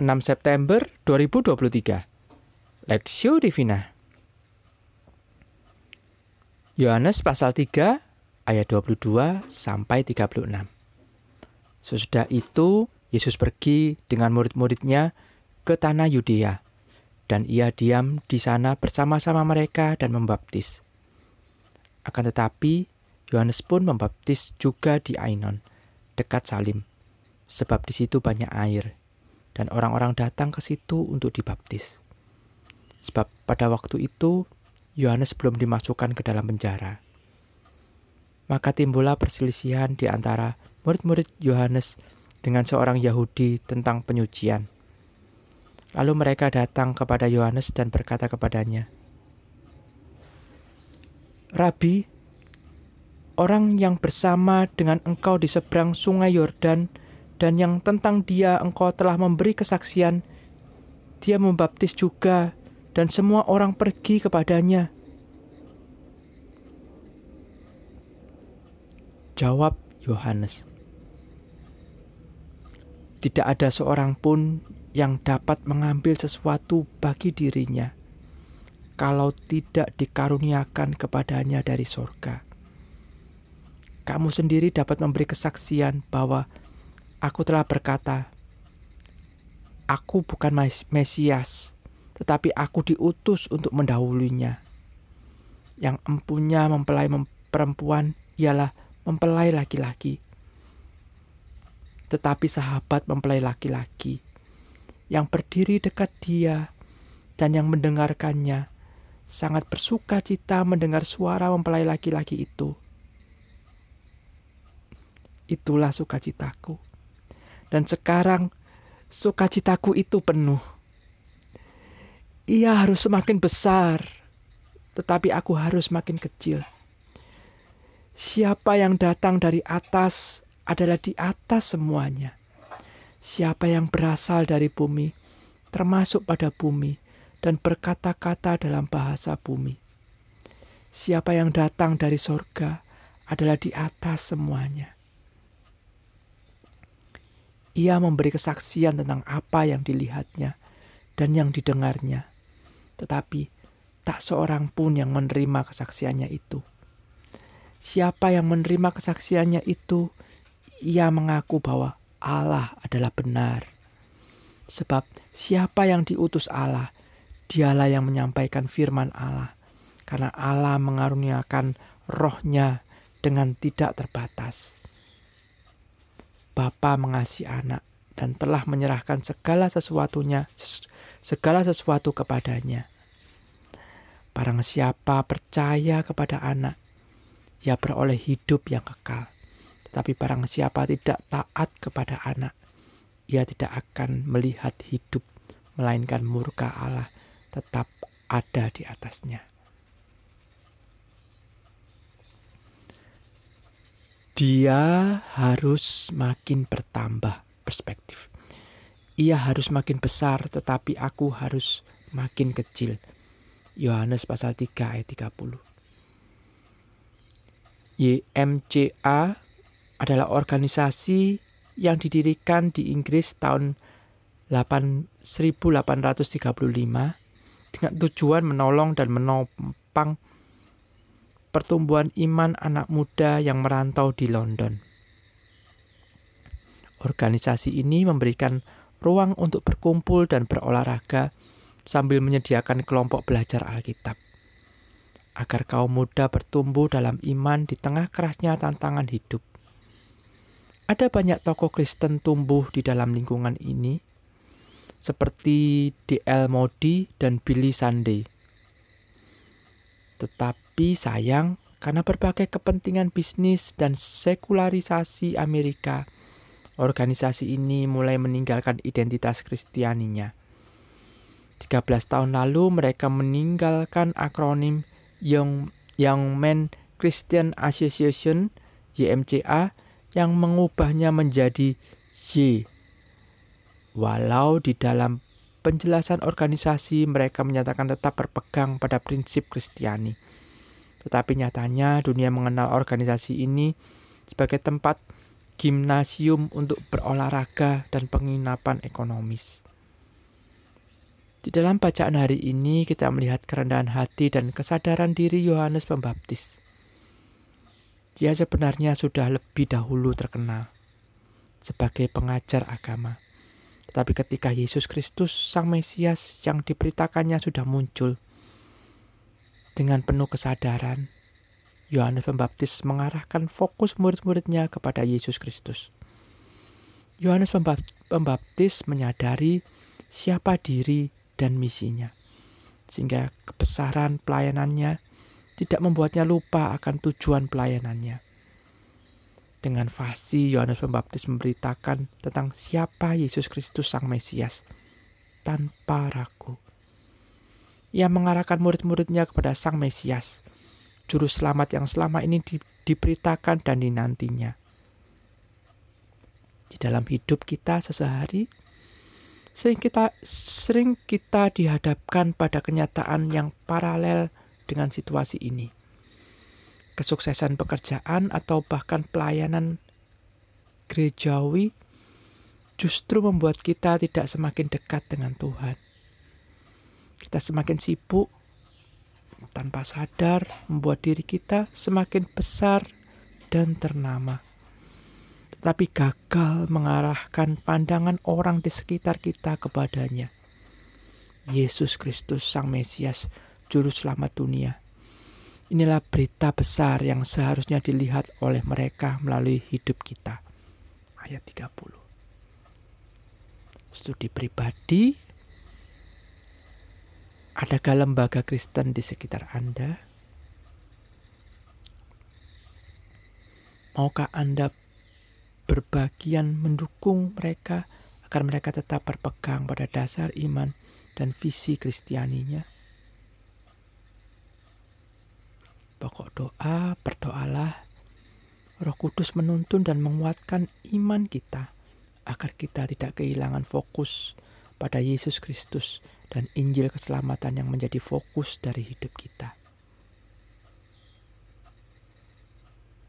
6 September 2023. Lexio Divina. Yohanes pasal 3 ayat 22 sampai 36. Sesudah itu Yesus pergi dengan murid-muridnya ke tanah Yudea dan ia diam di sana bersama-sama mereka dan membaptis. Akan tetapi Yohanes pun membaptis juga di Ainon, dekat Salim, sebab di situ banyak air dan orang-orang datang ke situ untuk dibaptis. Sebab pada waktu itu Yohanes belum dimasukkan ke dalam penjara. Maka timbullah perselisihan di antara murid-murid Yohanes dengan seorang Yahudi tentang penyucian. Lalu mereka datang kepada Yohanes dan berkata kepadanya, "Rabi, orang yang bersama dengan engkau di seberang Sungai Yordan dan yang tentang dia engkau telah memberi kesaksian, dia membaptis juga, dan semua orang pergi kepadanya. Jawab Yohanes, "Tidak ada seorang pun yang dapat mengambil sesuatu bagi dirinya." kalau tidak dikaruniakan kepadanya dari sorga. Kamu sendiri dapat memberi kesaksian bahwa Aku telah berkata, Aku bukan Mesias, tetapi aku diutus untuk mendahulunya. Yang empunya mempelai perempuan ialah mempelai laki-laki. Tetapi sahabat mempelai laki-laki yang berdiri dekat dia dan yang mendengarkannya sangat bersuka cita mendengar suara mempelai laki-laki itu. Itulah sukacitaku dan sekarang sukacitaku itu penuh. Ia harus semakin besar, tetapi aku harus makin kecil. Siapa yang datang dari atas adalah di atas semuanya. Siapa yang berasal dari bumi, termasuk pada bumi, dan berkata-kata dalam bahasa bumi. Siapa yang datang dari sorga adalah di atas semuanya. Ia memberi kesaksian tentang apa yang dilihatnya dan yang didengarnya. Tetapi tak seorang pun yang menerima kesaksiannya itu. Siapa yang menerima kesaksiannya itu, ia mengaku bahwa Allah adalah benar. Sebab siapa yang diutus Allah, dialah yang menyampaikan firman Allah. Karena Allah mengaruniakan rohnya dengan tidak terbatas. Bapa mengasihi anak dan telah menyerahkan segala sesuatunya segala sesuatu kepadanya. Barang siapa percaya kepada anak, ia beroleh hidup yang kekal. Tetapi barang siapa tidak taat kepada anak, ia tidak akan melihat hidup, melainkan murka Allah tetap ada di atasnya. Dia harus makin bertambah perspektif. Ia harus makin besar tetapi aku harus makin kecil. Yohanes pasal 3 ayat 30. YMCA adalah organisasi yang didirikan di Inggris tahun 1835 dengan tujuan menolong dan menopang pertumbuhan iman anak muda yang merantau di London. Organisasi ini memberikan ruang untuk berkumpul dan berolahraga sambil menyediakan kelompok belajar Alkitab. Agar kaum muda bertumbuh dalam iman di tengah kerasnya tantangan hidup. Ada banyak tokoh Kristen tumbuh di dalam lingkungan ini, seperti D.L. Moody dan Billy Sunday. Tetapi tapi sayang, karena berbagai kepentingan bisnis dan sekularisasi Amerika, organisasi ini mulai meninggalkan identitas Kristianinya. 13 tahun lalu mereka meninggalkan akronim Young, Young Men Christian Association YMCA yang mengubahnya menjadi Y. Walau di dalam penjelasan organisasi mereka menyatakan tetap berpegang pada prinsip Kristiani. Tetapi nyatanya dunia mengenal organisasi ini sebagai tempat gimnasium untuk berolahraga dan penginapan ekonomis. Di dalam bacaan hari ini kita melihat kerendahan hati dan kesadaran diri Yohanes Pembaptis. Dia sebenarnya sudah lebih dahulu terkenal sebagai pengajar agama. Tetapi ketika Yesus Kristus, Sang Mesias yang diberitakannya sudah muncul, dengan penuh kesadaran, Yohanes Pembaptis mengarahkan fokus murid-muridnya kepada Yesus Kristus. Yohanes Pembaptis menyadari siapa diri dan misinya, sehingga kebesaran pelayanannya tidak membuatnya lupa akan tujuan pelayanannya. Dengan fasih, Yohanes Pembaptis memberitakan tentang siapa Yesus Kristus Sang Mesias tanpa ragu. Ia mengarahkan murid-muridnya kepada Sang Mesias, Juru Selamat yang selama ini di, diberitakan dan dinantinya. Di dalam hidup kita sesehari, sering kita sering kita dihadapkan pada kenyataan yang paralel dengan situasi ini. Kesuksesan pekerjaan atau bahkan pelayanan gerejawi justru membuat kita tidak semakin dekat dengan Tuhan. Kita semakin sibuk tanpa sadar membuat diri kita semakin besar dan ternama tetapi gagal mengarahkan pandangan orang di sekitar kita kepadanya. Yesus Kristus, Sang Mesias, Juru Selamat dunia. Inilah berita besar yang seharusnya dilihat oleh mereka melalui hidup kita. Ayat 30. Studi pribadi, adakah lembaga Kristen di sekitar Anda? Maukah Anda berbagian mendukung mereka agar mereka tetap berpegang pada dasar iman dan visi Kristianinya. Pokok doa, berdoalah, Roh Kudus menuntun dan menguatkan iman kita agar kita tidak kehilangan fokus pada Yesus Kristus dan Injil keselamatan yang menjadi fokus dari hidup kita.